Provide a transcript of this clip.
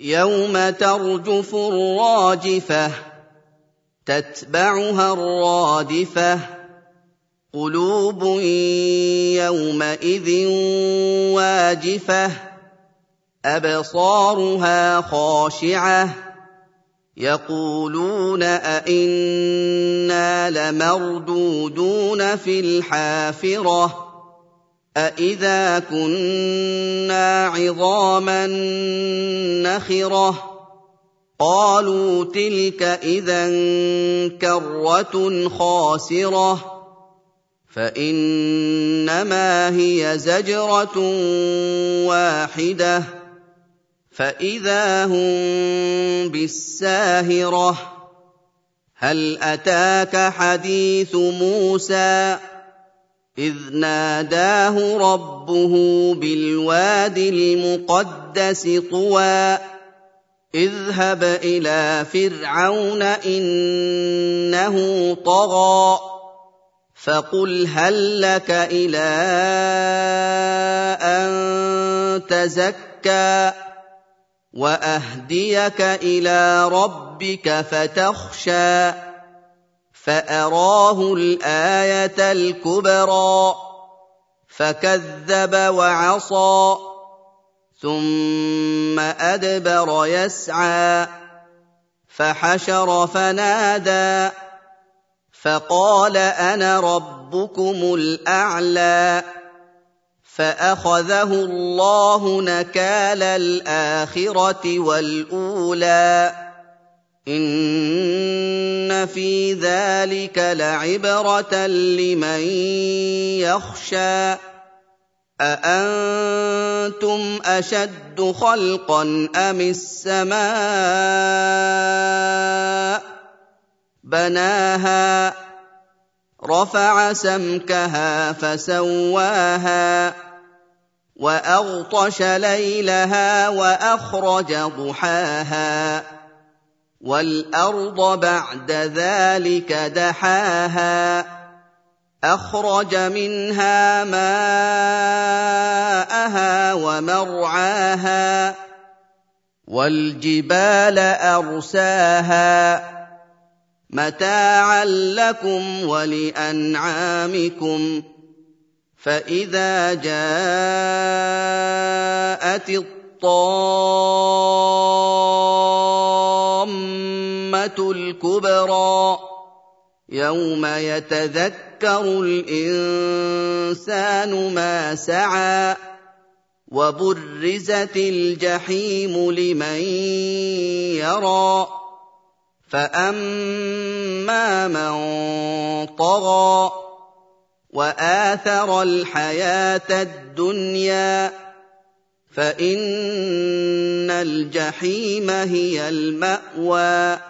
يوم ترجف الراجفة تتبعها الرادفة. قلوب يومئذ واجفة أبصارها خاشعة. يقولون أئنا لمردودون في الحافرة. أَإِذَا كُنَّا عِظَامًا نَّخِرَةً قَالُوا تِلْكَ إِذًا كَرَّةٌ خَاسِرَةٌ فَإِنَّمَا هِيَ زَجْرَةٌ وَاحِدَةٌ فَإِذَا هُم بِالسَّاهِرَةِ هَلْ أَتَاكَ حَدِيثُ مُوسَىٰ إذ ناداه ربه بالواد المقدس طوى اذهب إلى فرعون إنه طغى فقل هل لك إلى أن تزكى وأهديك إلى ربك فتخشى. فأراه الآية الكبرى فكذب وعصى ثم أدبر يسعى فحشر فنادى فقال أنا ربكم الأعلى فأخذه الله نكال الآخرة والأولى. إِنَّ فِي ذَٰلِكَ لَعِبْرَةً لِّمَن يَخْشَىٰ أَأَنتُمْ أَشَدُّ خَلْقًا أَمِ السَّمَاءُ بَنَاهَا رَفَعَ سَمْكَهَا فَسَوَّاهَا وَأَغْطَشَ لَيْلَهَا وَأَخْرَجَ ضُحَاهَا والأرض بعد ذلك دحاها أخرج منها ماءها ومرعاها والجبال أرساها. متاعا لكم ولأنعامكم فإذا جاءت الطامه الكبرى يوم يتذكر الإنسان ما سعى وبرزت الجحيم لمن يرى فأما من طغى وآثر الحياة الدنيا فإن الجحيم هي المأوى